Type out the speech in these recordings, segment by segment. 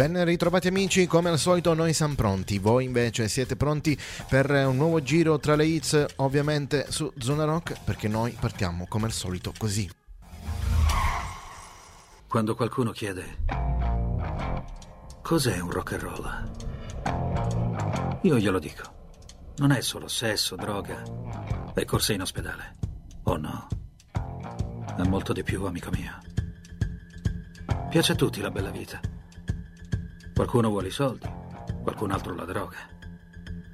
Ben ritrovati amici, come al solito noi siamo pronti, voi invece siete pronti per un nuovo giro tra le hits ovviamente su Zona Rock perché noi partiamo come al solito così. Quando qualcuno chiede cos'è un rock and roll, io glielo dico. Non è solo sesso, droga e corse in ospedale. Oh no. È molto di più, amico mio. Piace a tutti la bella vita. Qualcuno vuole i soldi, qualcun altro la droga,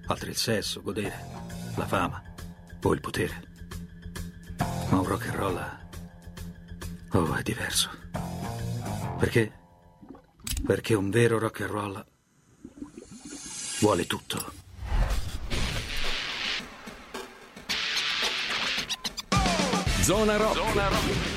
altri il sesso, godere, la fama o il potere. Ma un rock and roll oh, è diverso. Perché? Perché un vero rock and roll vuole tutto. Zona Rock. Zona Rock.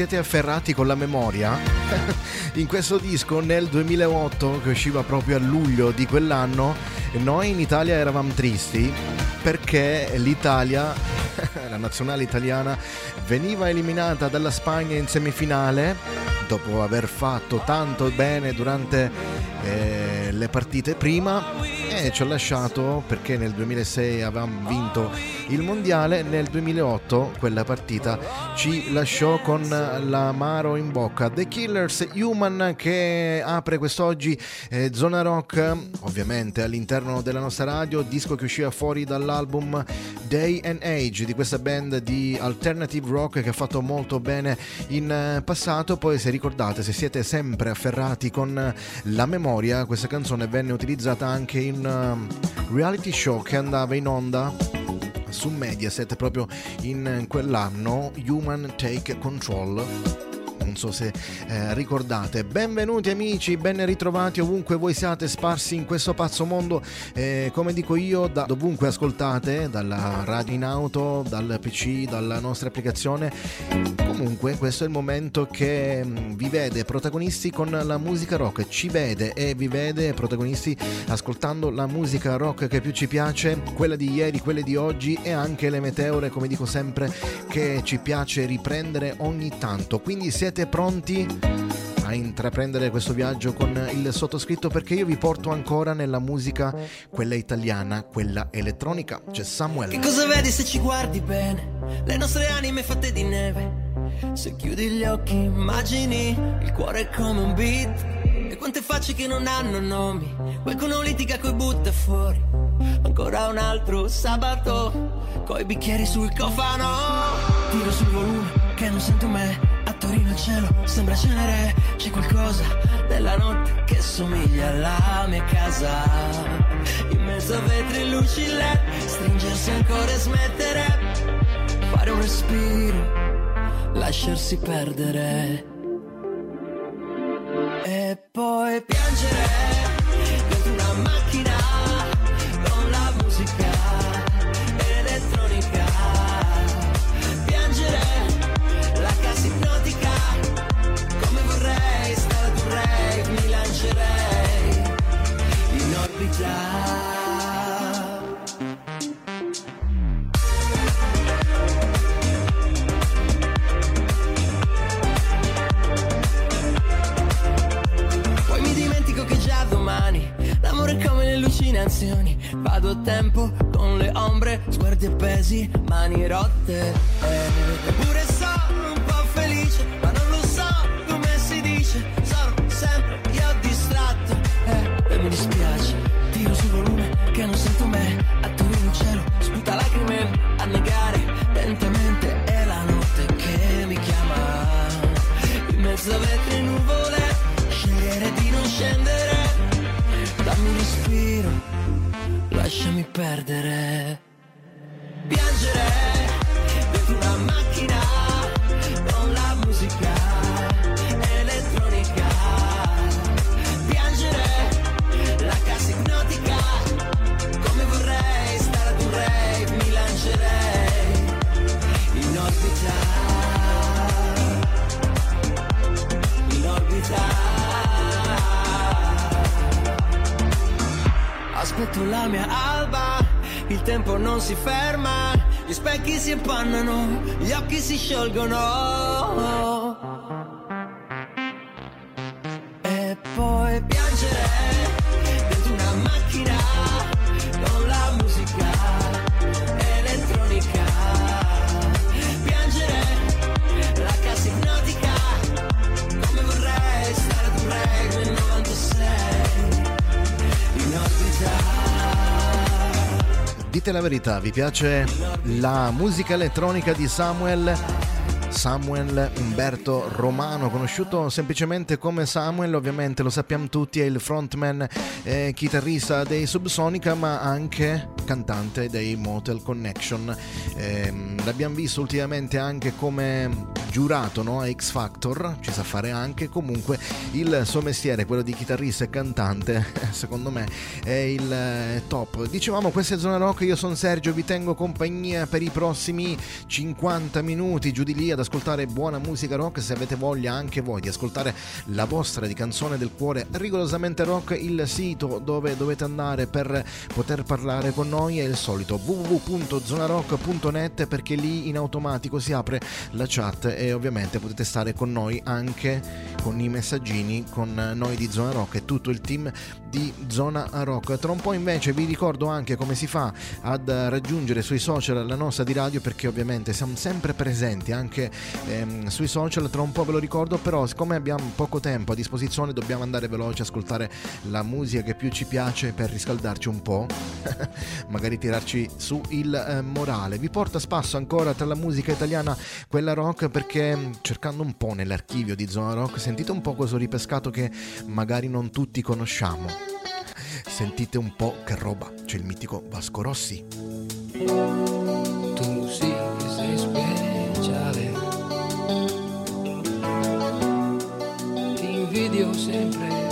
Siete afferrati con la memoria, in questo disco nel 2008, che usciva proprio a luglio di quell'anno, noi in Italia eravamo tristi perché l'Italia, la nazionale italiana, veniva eliminata dalla Spagna in semifinale dopo aver fatto tanto bene durante eh, le partite prima ci ha lasciato perché nel 2006 avevamo vinto il mondiale, nel 2008 quella partita ci lasciò con l'amaro in bocca. The Killers Human che apre quest'oggi eh, Zona Rock, ovviamente all'interno della nostra radio, disco che usciva fuori dall'album Day and Age di questa band di alternative rock che ha fatto molto bene in eh, passato. Poi se ricordate, se siete sempre afferrati con la memoria, questa canzone venne utilizzata anche in uh, reality show che andava in onda su Mediaset proprio in quell'anno, Human Take Control non so se eh, ricordate. Benvenuti amici, ben ritrovati ovunque voi siate sparsi in questo pazzo mondo, eh, come dico io, da dovunque ascoltate, dalla radio in auto, dal PC, dalla nostra applicazione. Comunque questo è il momento che mm, vi vede protagonisti con la musica rock, ci vede e vi vede protagonisti ascoltando la musica rock che più ci piace, quella di ieri, quelle di oggi e anche le meteore, come dico sempre, che ci piace riprendere ogni tanto. Quindi siete siete pronti a intraprendere questo viaggio con il sottoscritto perché io vi porto ancora nella musica, quella italiana, quella elettronica. C'è Samuel. Che cosa vedi se ci guardi bene? Le nostre anime fatte di neve. Se chiudi gli occhi immagini il cuore come un beat. E quante facce che non hanno nomi. Qualcuno litiga coi butta fuori. Ancora un altro sabato. Coi bicchieri sul cofano. Tiro sul volume che non sento me cielo sembra cenere C'è qualcosa nella notte che somiglia alla mia casa. In mezzo a vetri e luci LED Stringersi ancora e smettere. Fare un respiro Lasciarsi perdere. E poi piangere Dentro una macchina allucinazioni. Vado a tempo con le ombre, sguardi appesi, mani rotte. Eppure sono Dite la verità, vi piace la musica elettronica di Samuel? Samuel Umberto Romano, conosciuto semplicemente come Samuel, ovviamente lo sappiamo tutti, è il frontman e chitarrista dei Subsonica, ma anche cantante dei Motel Connection. Ehm, l'abbiamo visto ultimamente anche come giurato no, a X Factor, ci sa fare anche, comunque il suo mestiere, quello di chitarrista e cantante, secondo me è il eh, top. Dicevamo, questa è Zona Rock, io sono Sergio, vi tengo compagnia per i prossimi 50 minuti giù di lì ad ascoltare buona musica rock, se avete voglia anche voi di ascoltare la vostra di canzone del cuore rigorosamente rock, il sito dove dovete andare per poter parlare con noi è il solito www.zonarock.net perché lì in automatico si apre la chat e ovviamente potete stare con noi anche con i messaggini con noi di Zona Rock e tutto il team di Zona Rock. Tra un po' invece vi ricordo anche come si fa ad raggiungere sui social la nostra di radio perché ovviamente siamo sempre presenti anche ehm, sui social, tra un po' ve lo ricordo, però siccome abbiamo poco tempo a disposizione dobbiamo andare veloci, ascoltare la musica che più ci piace per riscaldarci un po', magari tirarci su il eh, morale. Vi porta a spasso ancora tra la musica italiana quella rock perché mm, cercando un po' nell'archivio di Zona Rock sentite un po' questo ripescato che magari non tutti conosciamo. Sentite un po' che roba, c'è il mitico Vasco Rossi. Tu sì che sei speciale. Ti invidio sempre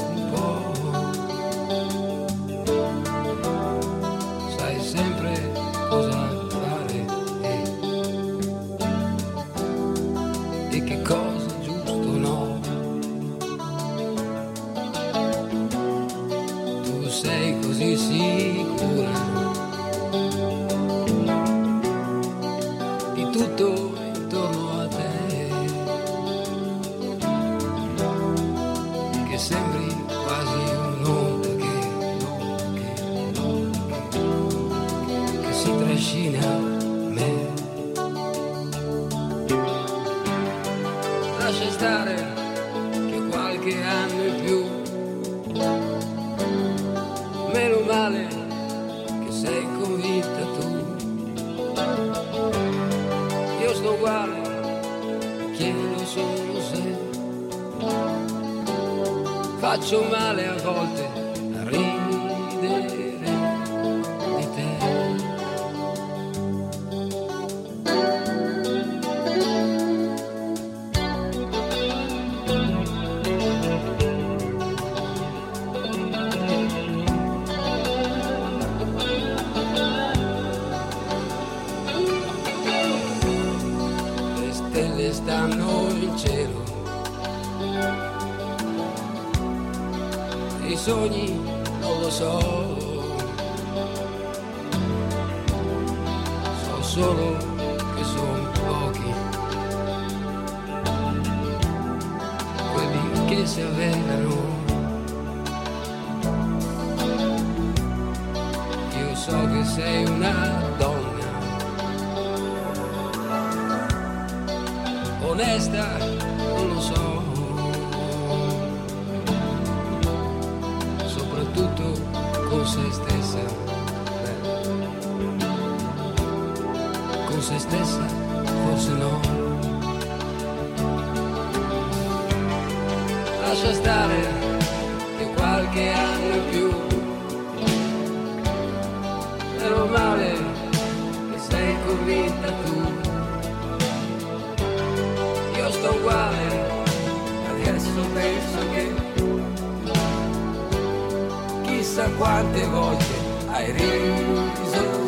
qualche anno in più. Meno male che sei convinta tu. Io sto uguale, chiedo solo se faccio male a volte chissà quante volte hai riso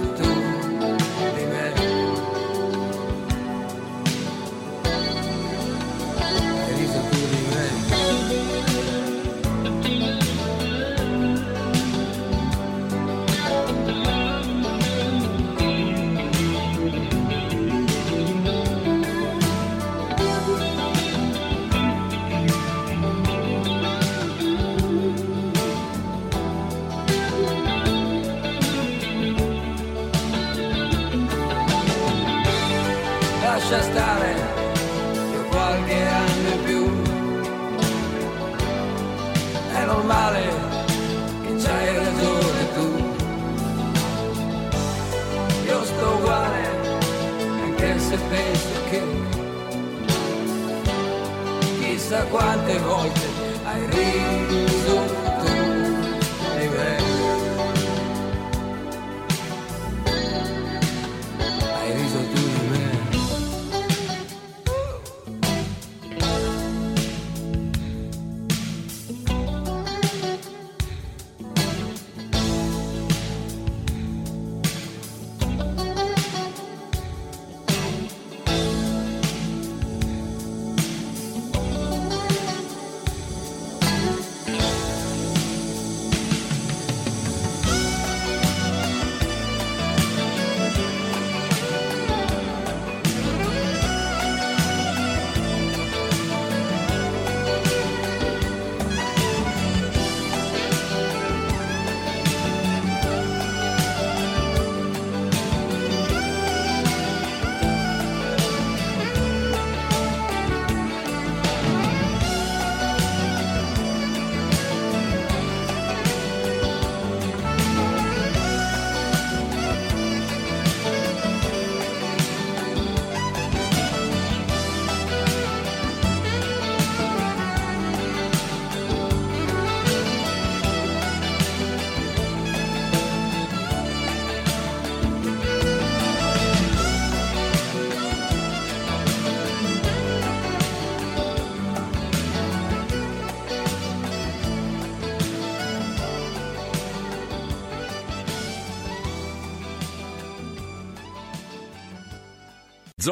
chissà quante volte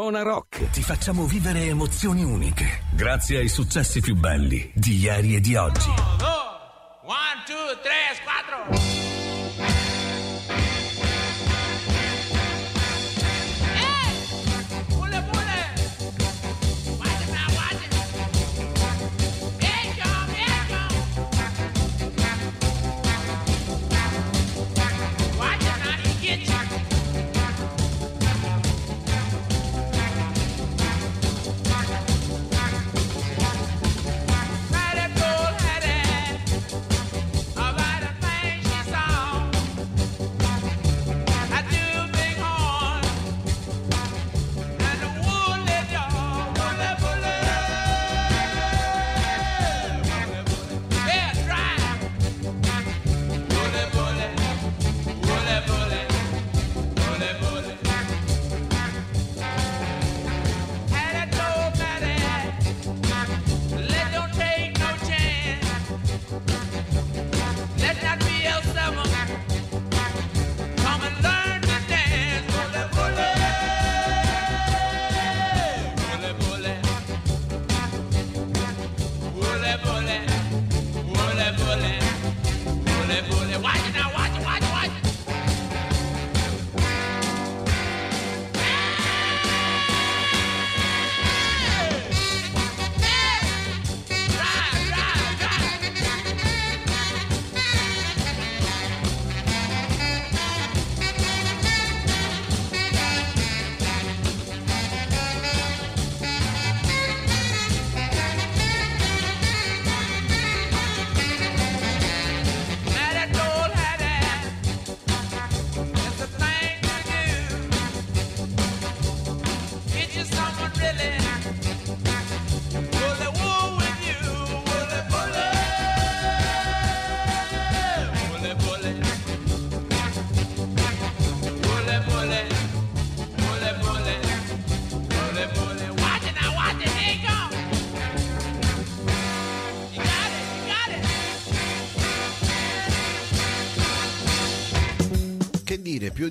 Zona Rock. Ti facciamo vivere emozioni uniche grazie ai successi più belli di ieri e di oggi.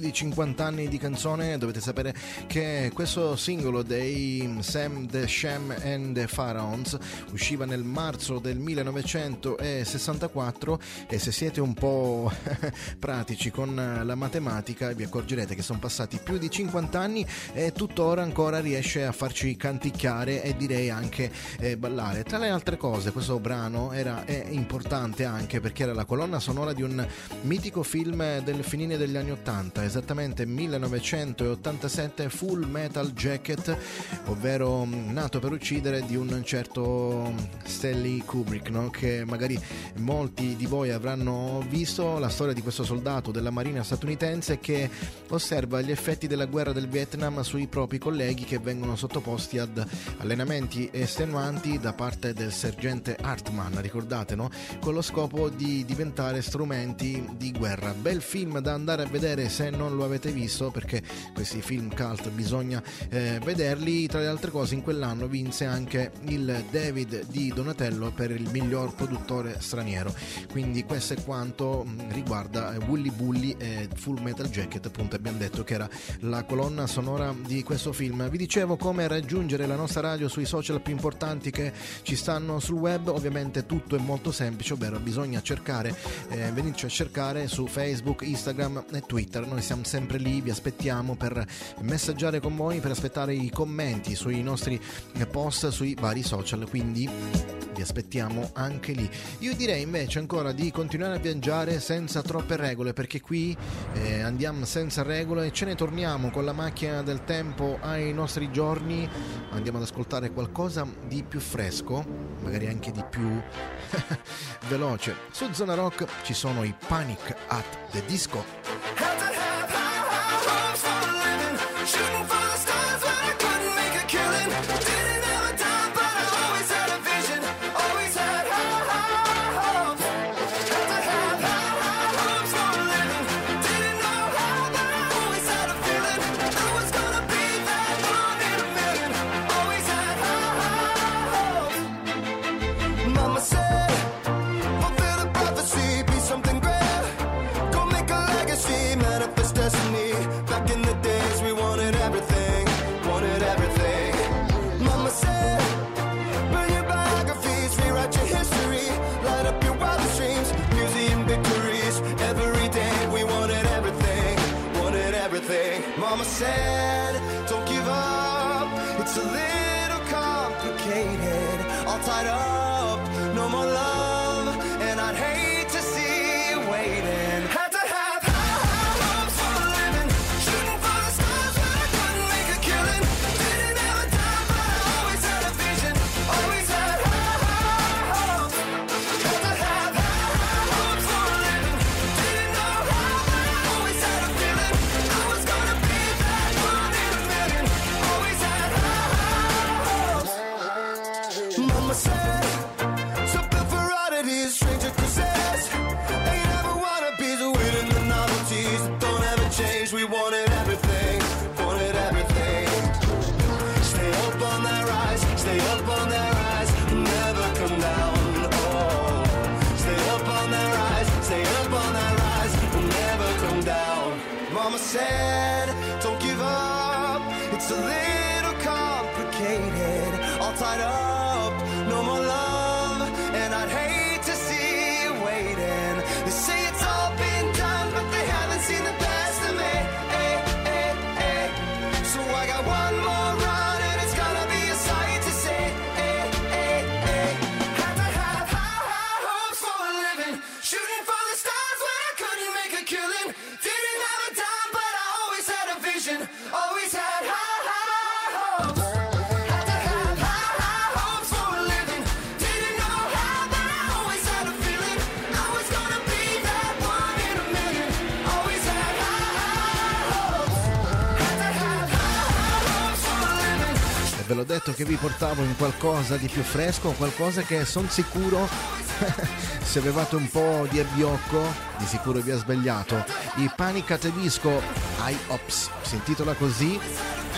Di 50 anni di canzone, dovete sapere che questo singolo dei Sam the Sham and the Pharaohs usciva nel marzo del 1964 e se siete un po' pratici con la matematica vi accorgerete che sono passati più di 50 anni e tuttora ancora riesce a farci canticchiare e direi anche eh, ballare. Tra le altre cose questo brano era, è importante anche perché era la colonna sonora di un mitico film del finire degli anni 80, esattamente 1987, Full Metal Jacket, ovvero mm, nato per uccidere di un certo Stanley Kubrick, no? che magari molti di voi avranno visto la storia di questo soldato della marina statunitense che osserva gli effetti della guerra del Vietnam sui propri colleghi che vengono sottoposti ad allenamenti estenuanti da parte del sergente Hartman, ricordate, no? con lo scopo di diventare strumenti di guerra. Bel film da andare a vedere se non lo avete visto, perché questi film cult bisogna eh, vederli. Tra le altre cose, in quell'anno vinse anche il David di Donatello per il miglior produttore straniero. Quindi, questo è quanto mh, riguarda eh, Wooly Bully e Full Metal Jacket. Appunto, abbiamo detto che era la colonna sonora di questo film. Vi dicevo come raggiungere la nostra radio sui social più importanti che ci stanno sul web. Ovviamente, tutto è molto semplice, ovvero bisogna cercare, eh, venirci a cercare su Facebook, Instagram e Twitter. Noi siamo sempre lì, vi aspettiamo per messaggiare con voi, per aspettare i commenti sui nostri post sui vari social. Quindi vi aspettiamo anche lì. Io direi invece ancora di continuare a viaggiare senza troppe regole, perché qui eh, andiamo senza regole e ce ne torniamo con la macchina del tempo ai nostri giorni. Andiamo ad ascoltare qualcosa di più fresco, magari anche di più veloce. Su Zona Rock ci sono i Panic at the Disco. myself. L'ho detto che vi portavo in qualcosa di più fresco, qualcosa che sono sicuro se avevate un po' di abbiocco, di sicuro vi ha svegliato. I Panic Disco I Ops si intitola così.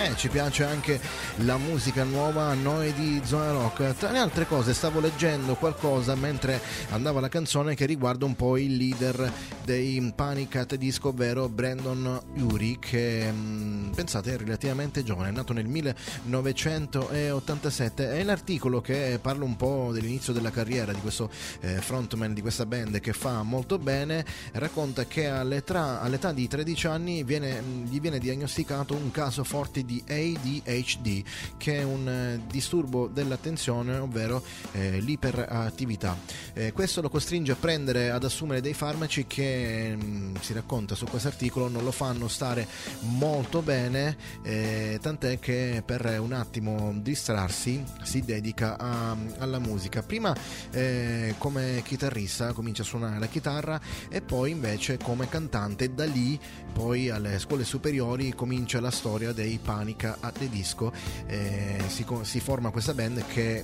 Eh, ci piace anche la musica nuova a noi di Zona Rock. Tra le altre cose stavo leggendo qualcosa mentre andava la canzone che riguarda un po' il leader dei Panic at Disco, ovvero Brandon Uri, che mh, pensate è relativamente giovane, è nato nel 1987. È l'articolo che parla un po' dell'inizio della carriera di questo eh, frontman di questa band che fa molto bene. Racconta che all'età, all'età di 13 anni viene, gli viene diagnosticato un caso forte di ADHD, che è un eh, disturbo dell'attenzione, ovvero eh, l'iperattività. Eh, questo lo costringe a prendere, ad assumere dei farmaci che mh, si racconta su questo articolo non lo fanno stare molto bene, eh, tant'è che per un attimo distrarsi si dedica a- alla musica. Prima eh, come chitarrista comincia a suonare la chitarra e poi invece come cantante da lì poi alle scuole superiori comincia la storia dei Panica at the Disco eh, si, si forma questa band che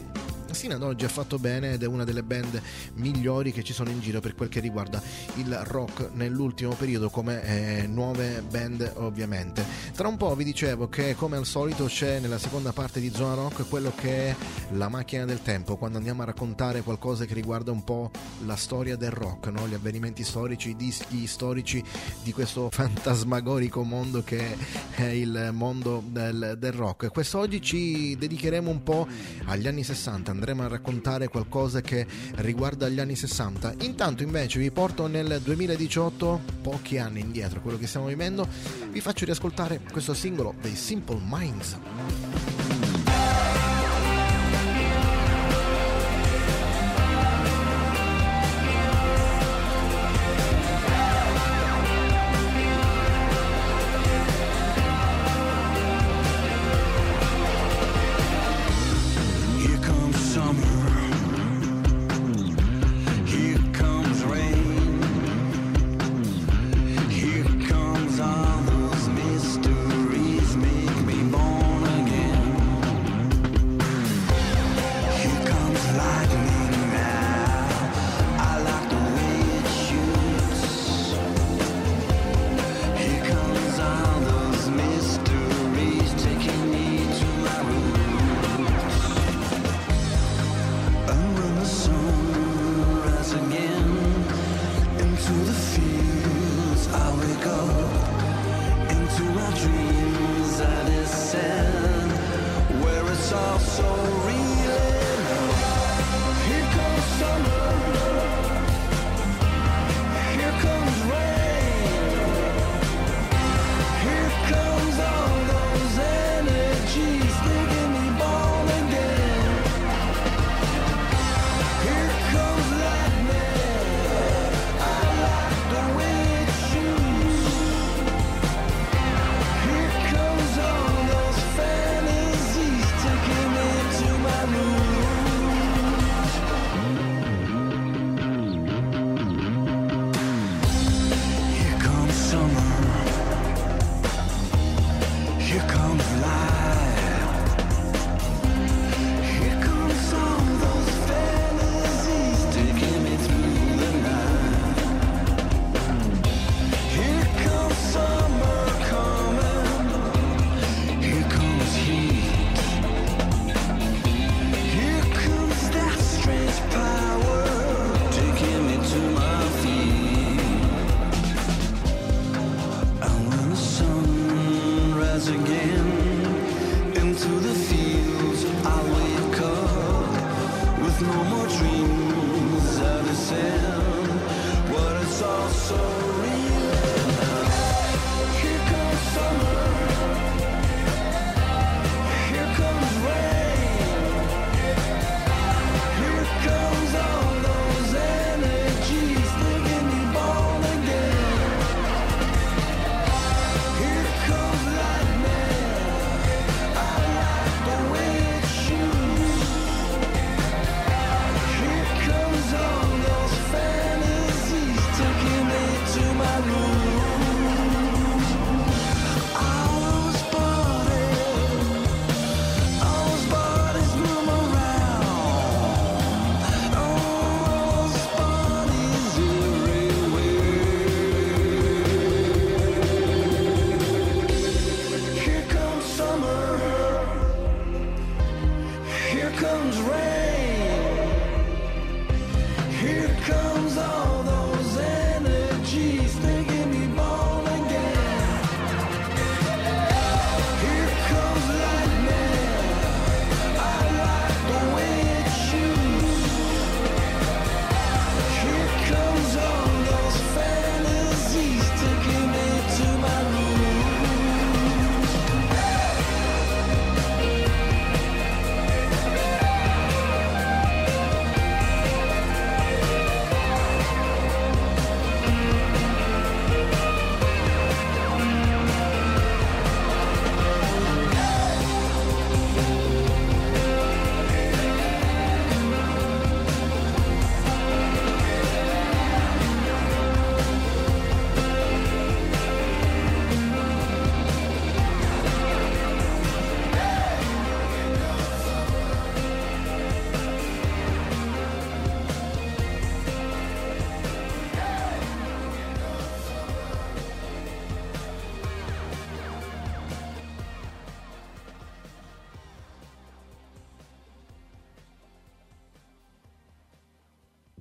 sino ad oggi ha fatto bene ed è una delle band migliori che ci sono in giro per quel che riguarda il rock nell'ultimo periodo come eh, nuove band ovviamente tra un po' vi dicevo che come al solito c'è nella seconda parte di Zona Rock quello che è la macchina del tempo quando andiamo a raccontare qualcosa che riguarda un po' la storia del rock no? gli avvenimenti storici i dischi storici di questo fantasmagorico mondo che è il mondo del, del rock. Quest'oggi ci dedicheremo un po' agli anni 60 andremo a raccontare qualcosa che riguarda gli anni 60 intanto invece vi porto nel 2018 pochi anni indietro quello che stiamo vivendo. Vi faccio riascoltare questo singolo dei Simple Minds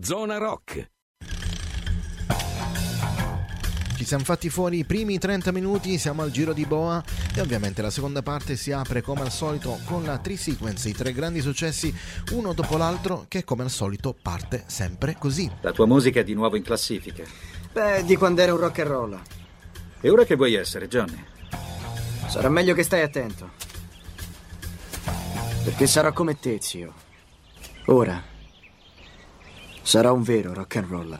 Zona Rock. Ci siamo fatti fuori i primi 30 minuti, siamo al giro di boa e ovviamente la seconda parte si apre come al solito con la Tri-Sequence, i tre grandi successi uno dopo l'altro che come al solito parte sempre così. La tua musica è di nuovo in classifica. Beh, di quando era un rock and roll. E ora che vuoi essere, Johnny? Sarà meglio che stai attento. Perché sarò come te, zio. Ora sarà un vero rock and roll.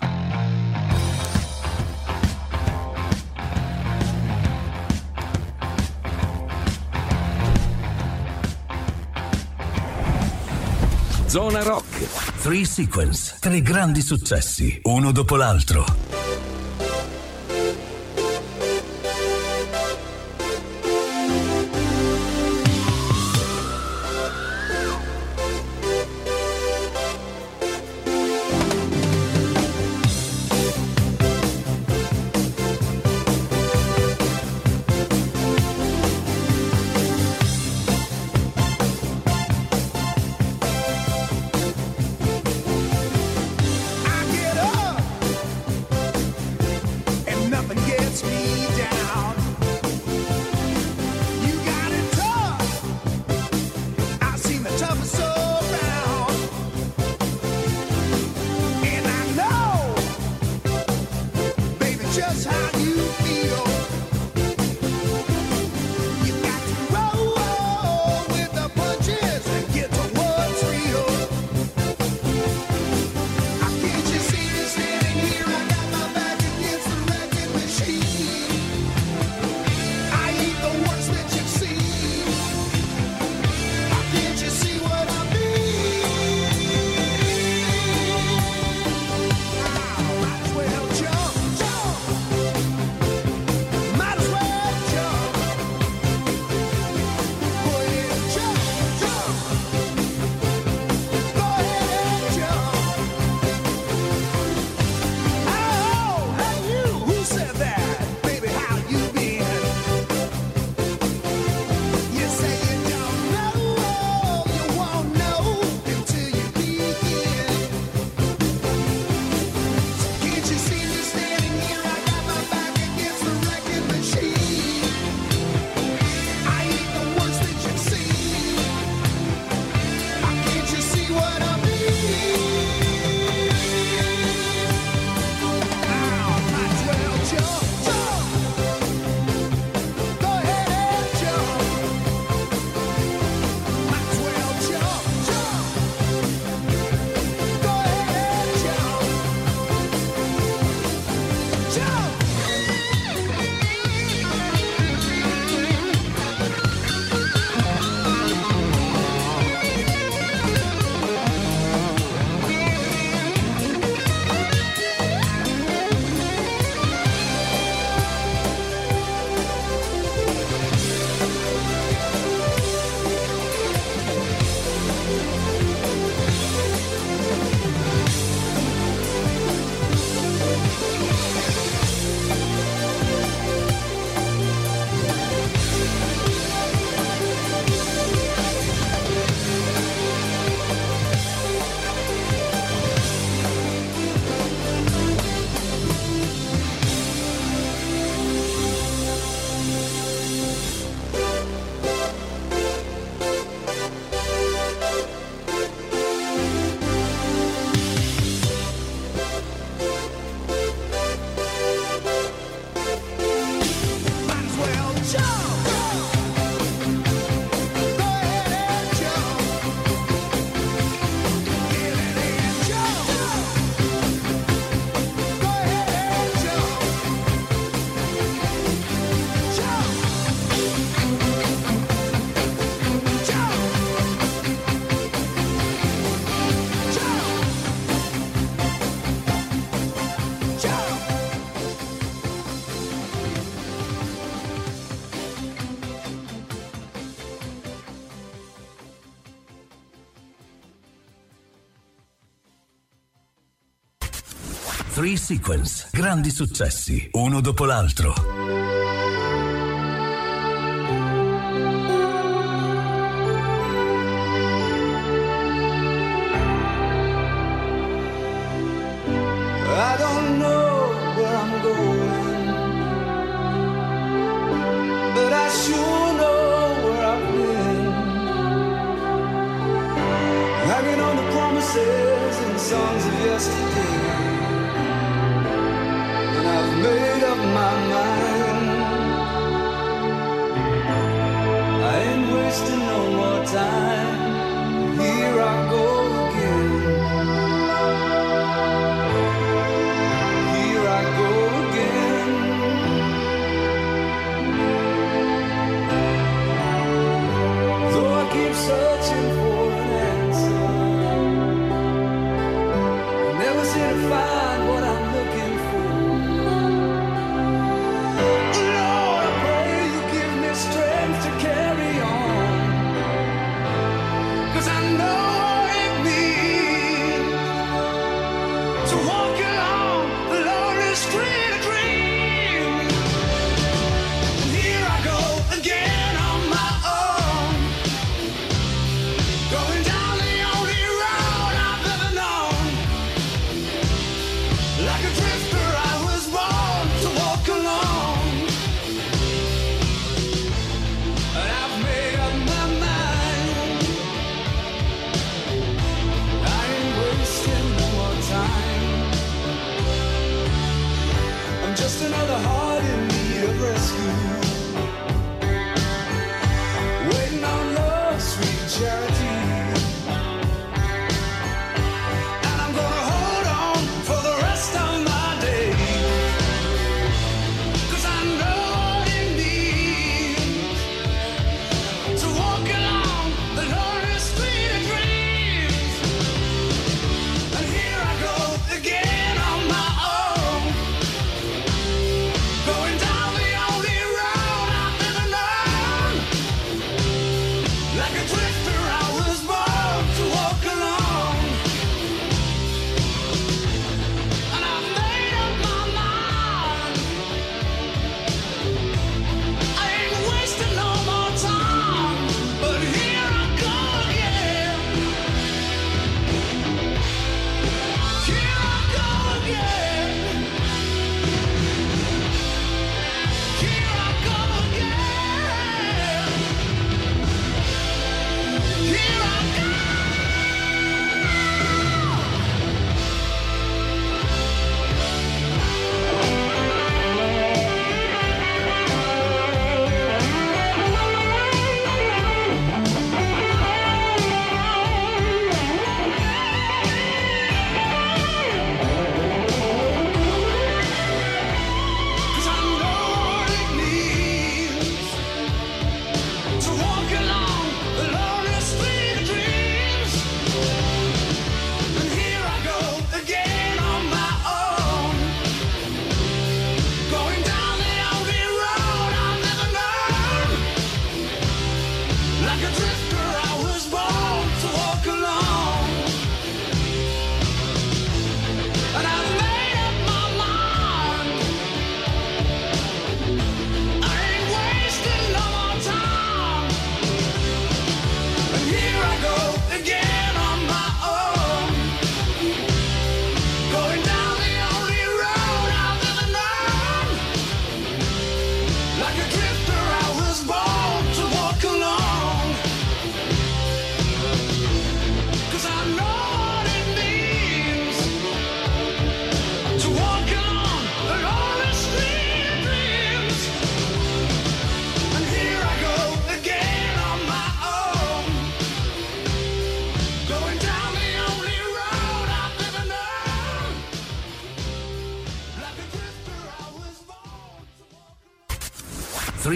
Zona Rock. Three Sequence, tre grandi successi, uno dopo l'altro. Sequence. Grandi successi, uno dopo l'altro. 就。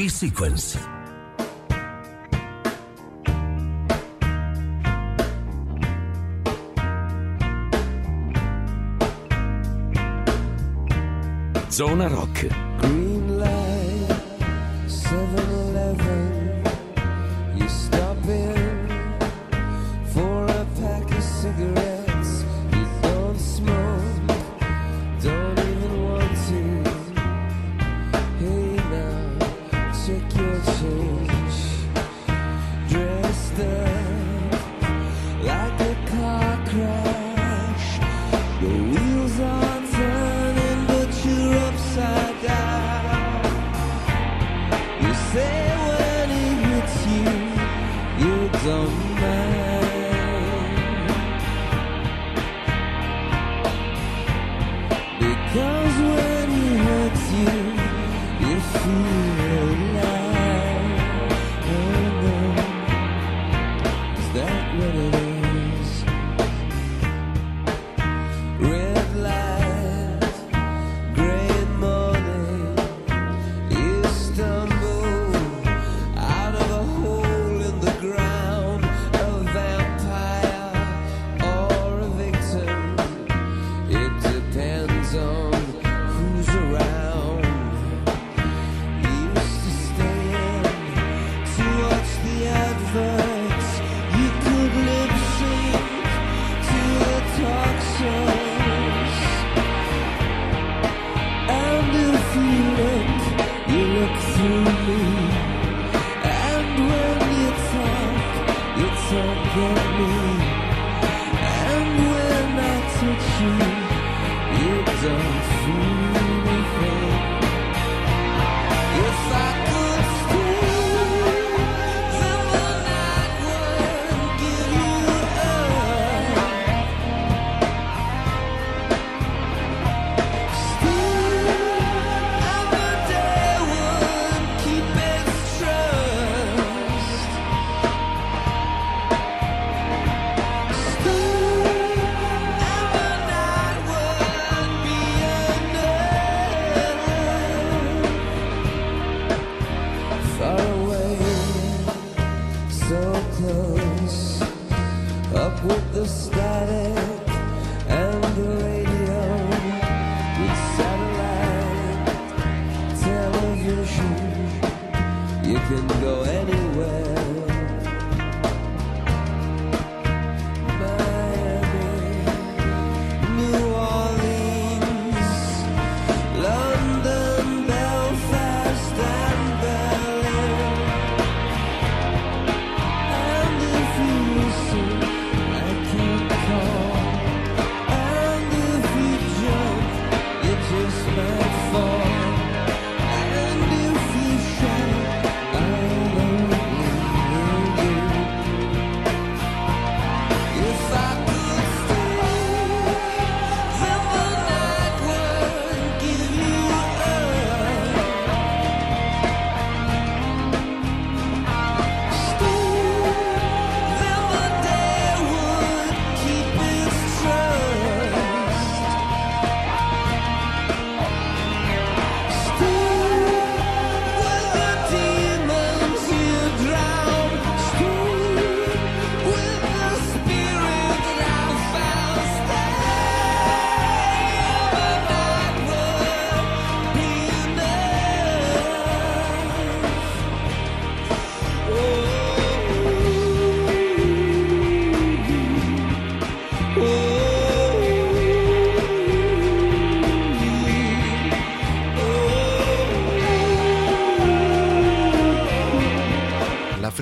Story Sequence. Zona Rock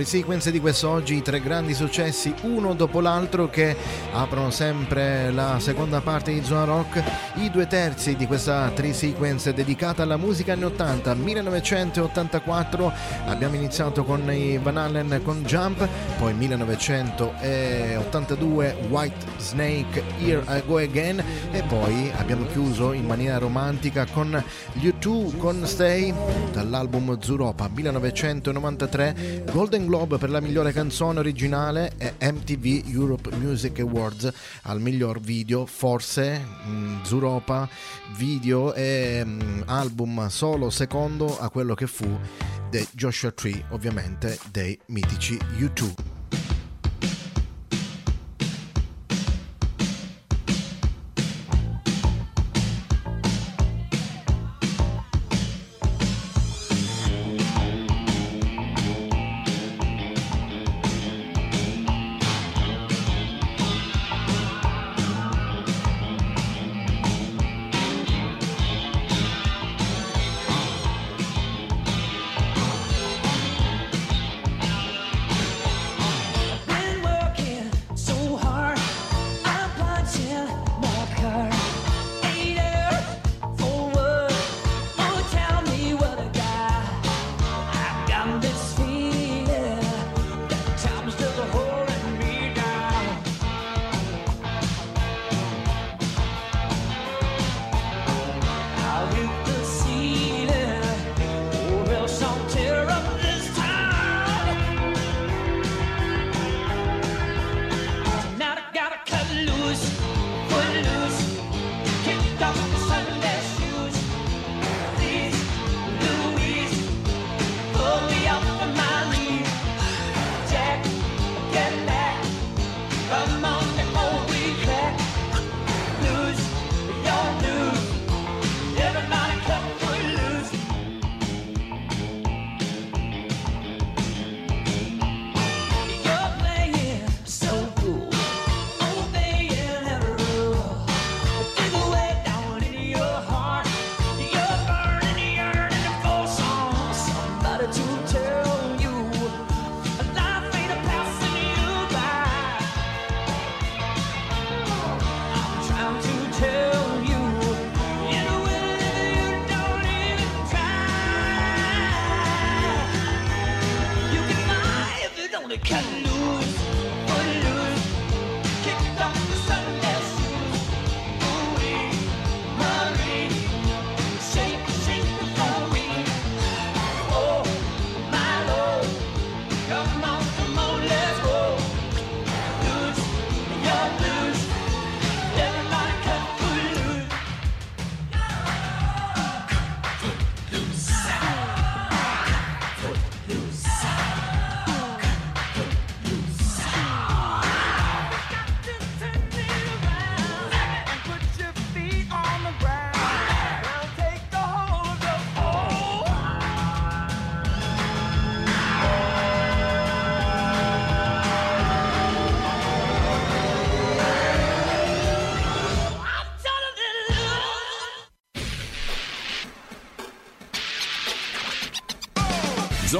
sequence di quest'oggi, tre grandi successi uno dopo l'altro che aprono sempre la seconda parte di Zona Rock, i due terzi di questa free sequence dedicata alla musica anni 80, 1984 abbiamo iniziato con i Van Allen con Jump, poi 1982 White Snake Here I Go Again e poi abbiamo chiuso in maniera romantica con gli U2 con Stay dall'album Zuropa 1993 Golden Globe per la migliore canzone originale e MTV Europe Music Awards al miglior video. Forse mh, Zuropa video e mh, album solo secondo a quello che fu dei Joshua Tree ovviamente dei mitici U2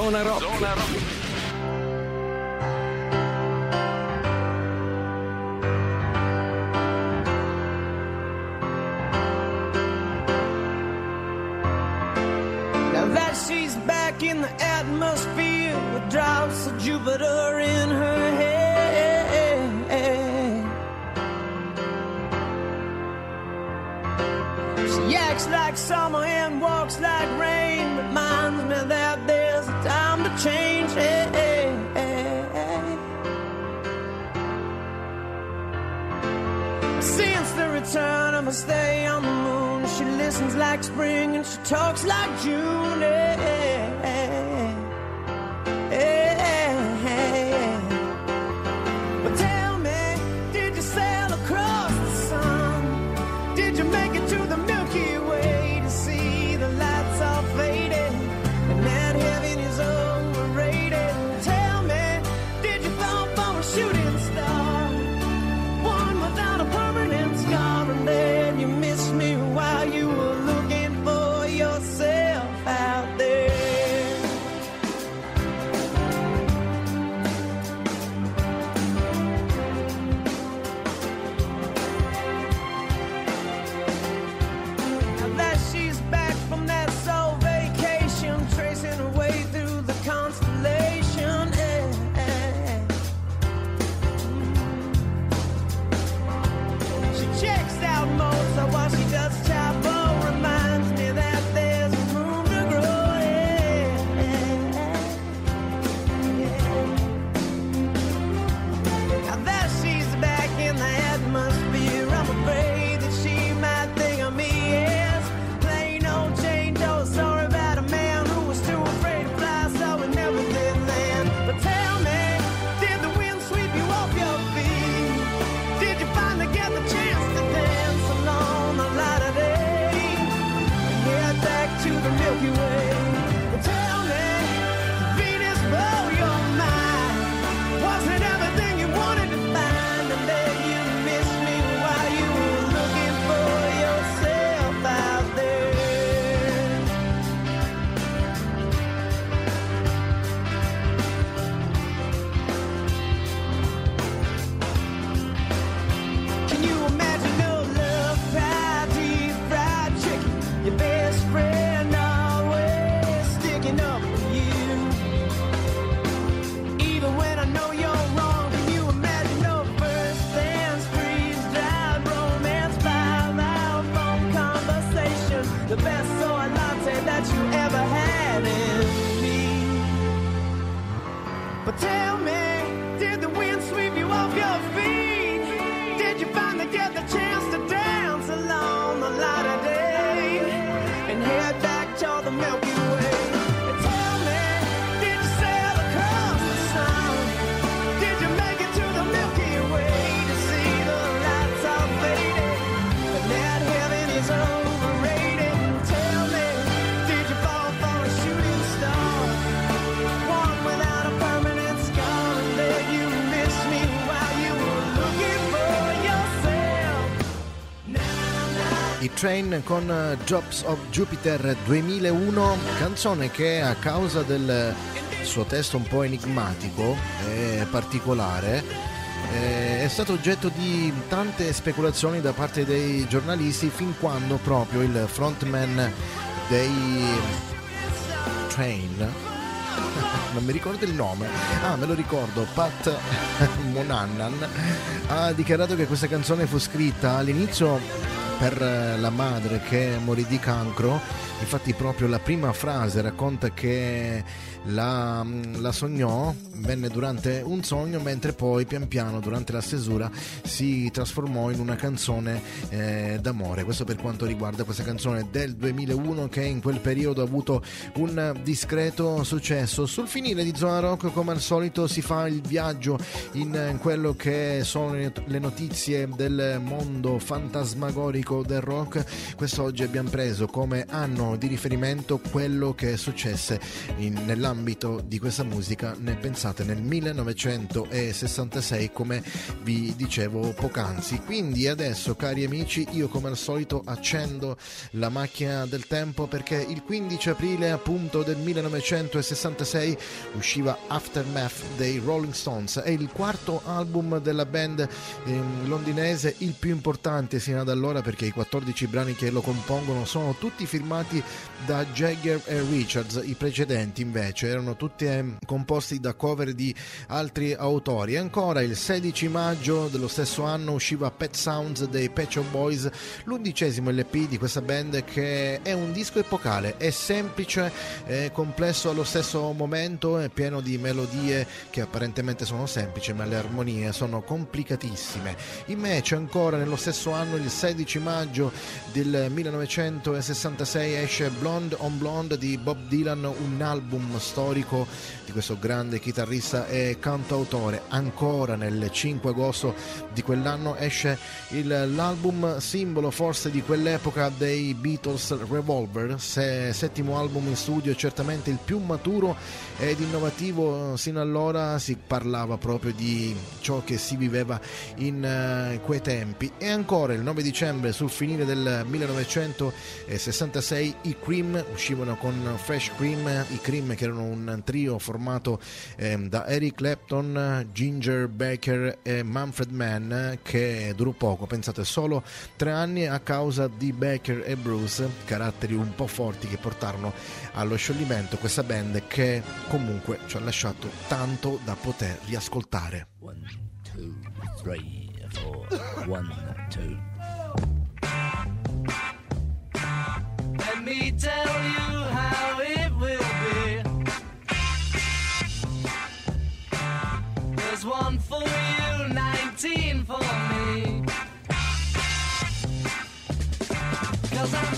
Zona Rock. Zona Rock. talks like June. Train con eh, Jobs of Jupiter 2001, canzone che a causa del suo testo un po' enigmatico e particolare eh, è stato oggetto di tante speculazioni da parte dei giornalisti fin quando proprio il frontman dei Train. Non mi ricordo il nome, ah me lo ricordo, Pat Monannan ha dichiarato che questa canzone fu scritta all'inizio per eh, la madre che morì di cancro. Infatti proprio la prima frase racconta che la, la sognò, venne durante un sogno, mentre poi pian piano durante la stesura si trasformò in una canzone eh, d'amore. Questo per quanto riguarda questa canzone del 2001 che in quel periodo ha avuto un discreto successo. Sul finire di Zona Rock, come al solito, si fa il viaggio in quello che sono le notizie del mondo fantasmagorico del rock. Quest'oggi abbiamo preso come anno di riferimento quello che successe in- nell'ambito di questa musica. Ne pensate nel 1966, come vi dicevo poc'anzi. Quindi adesso, cari amici, io come al solito accendo la macchina del tempo perché il 15 aprile appunto del 1966 usciva Aftermath dei Rolling Stones. È il quarto album della band ehm, londinese, il più importante sino ad allora perché i 14 brani che lo compongono sono tutti firmati da Jagger e Richards. I precedenti invece erano tutti ehm, composti da cover di altri autori. Ancora il 16 maggio dello stesso anno usciva Pet Sounds dei Pet Shop Boys, l'undicesimo LP di questa band che è un disco epocale, è semplice, è complesso allo stesso momento, è pieno di melodie che apparentemente sono semplici, ma le armonie sono complicatissime. Invece ancora nello stesso anno, il 16 maggio del 1966 esce Blonde on Blonde di Bob Dylan, un album storico di questo grande chitarrista e cantautore. Ancora nel 5 agosto di quell'anno esce il- l'album simbolo forse di quell'epoca dei Beatles Revolver, se- settimo album in studio, certamente il più maturo ed innovativo sino allora si parlava proprio di ciò che si viveva in eh, quei tempi e ancora il 9 dicembre sul finire del 1966 i Cream uscivano con Fresh Cream i Cream che erano un trio formato ehm, da Eric Clapton Ginger Baker e Manfred Mann che durò poco pensate solo tre anni a causa di Baker e Bruce caratteri un po' forti che portarono allo scioglimento questa band che comunque ci ha lasciato tanto da poter riascoltare One, two, three, four. One, two. Let me tell you how it There's one for you, 19 for me. Cause I'm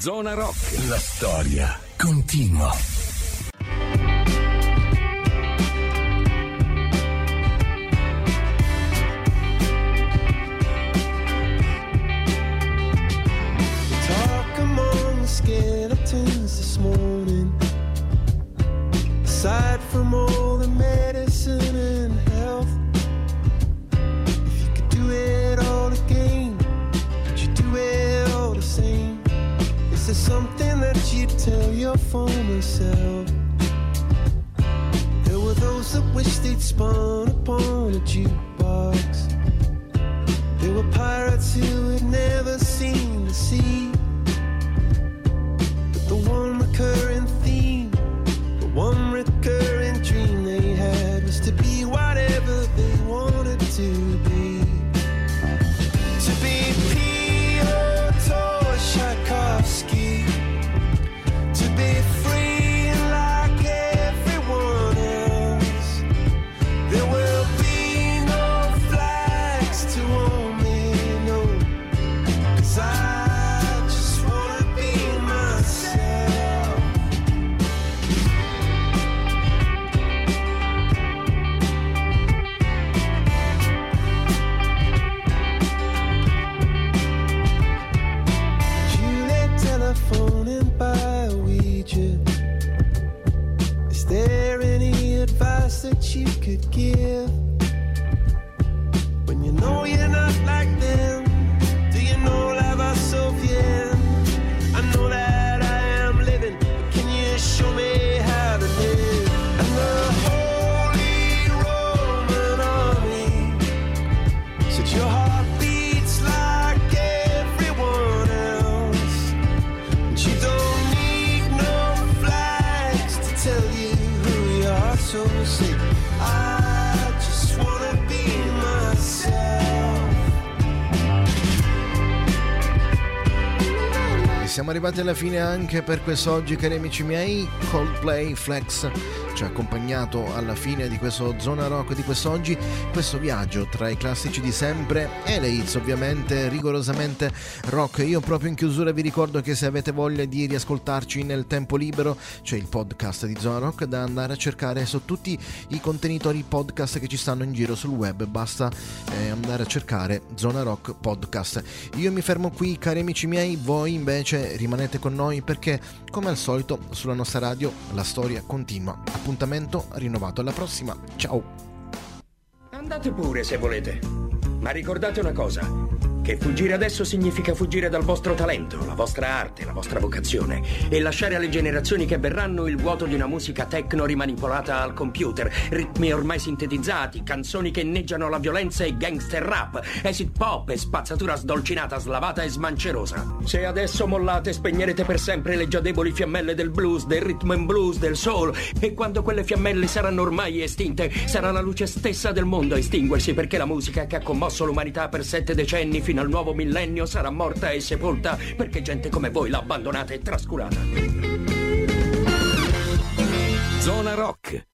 Zona Rock. La storia continua. Tell your arrivati alla fine anche per quest'oggi, cari amici miei. Coldplay Flex ci ha accompagnato alla fine di questo Zona Rock di quest'oggi. Questo viaggio tra i classici di sempre e le hits, ovviamente rigorosamente rock. Io proprio in chiusura vi ricordo che se avete voglia di riascoltarci nel tempo libero c'è il podcast di Zona Rock da andare a cercare su tutti i contenitori podcast che ci stanno in giro sul web. Basta eh, andare a cercare Zona Rock Podcast. Io mi fermo qui, cari amici miei, voi invece rimanete con noi perché, come al solito, sulla nostra radio la storia continua. Appuntamento rinnovato alla prossima. Ciao! Andate pure se volete. Ma ricordate una cosa. Che fuggire adesso significa fuggire dal vostro talento, la vostra arte, la vostra vocazione e lasciare alle generazioni che verranno il vuoto di una musica techno rimanipolata al computer, ritmi ormai sintetizzati, canzoni che inneggiano la violenza e gangster rap, acid pop e spazzatura sdolcinata, slavata e smancerosa. Se adesso mollate spegnerete per sempre le già deboli fiammelle del blues, del rhythm and blues, del soul e quando quelle fiammelle saranno ormai estinte, sarà la luce stessa del mondo a estinguersi perché la musica che ha commosso l'umanità per sette decenni fino al nuovo millennio sarà morta e sepolta perché gente come voi l'ha abbandonata e trascurata. Zona Rock.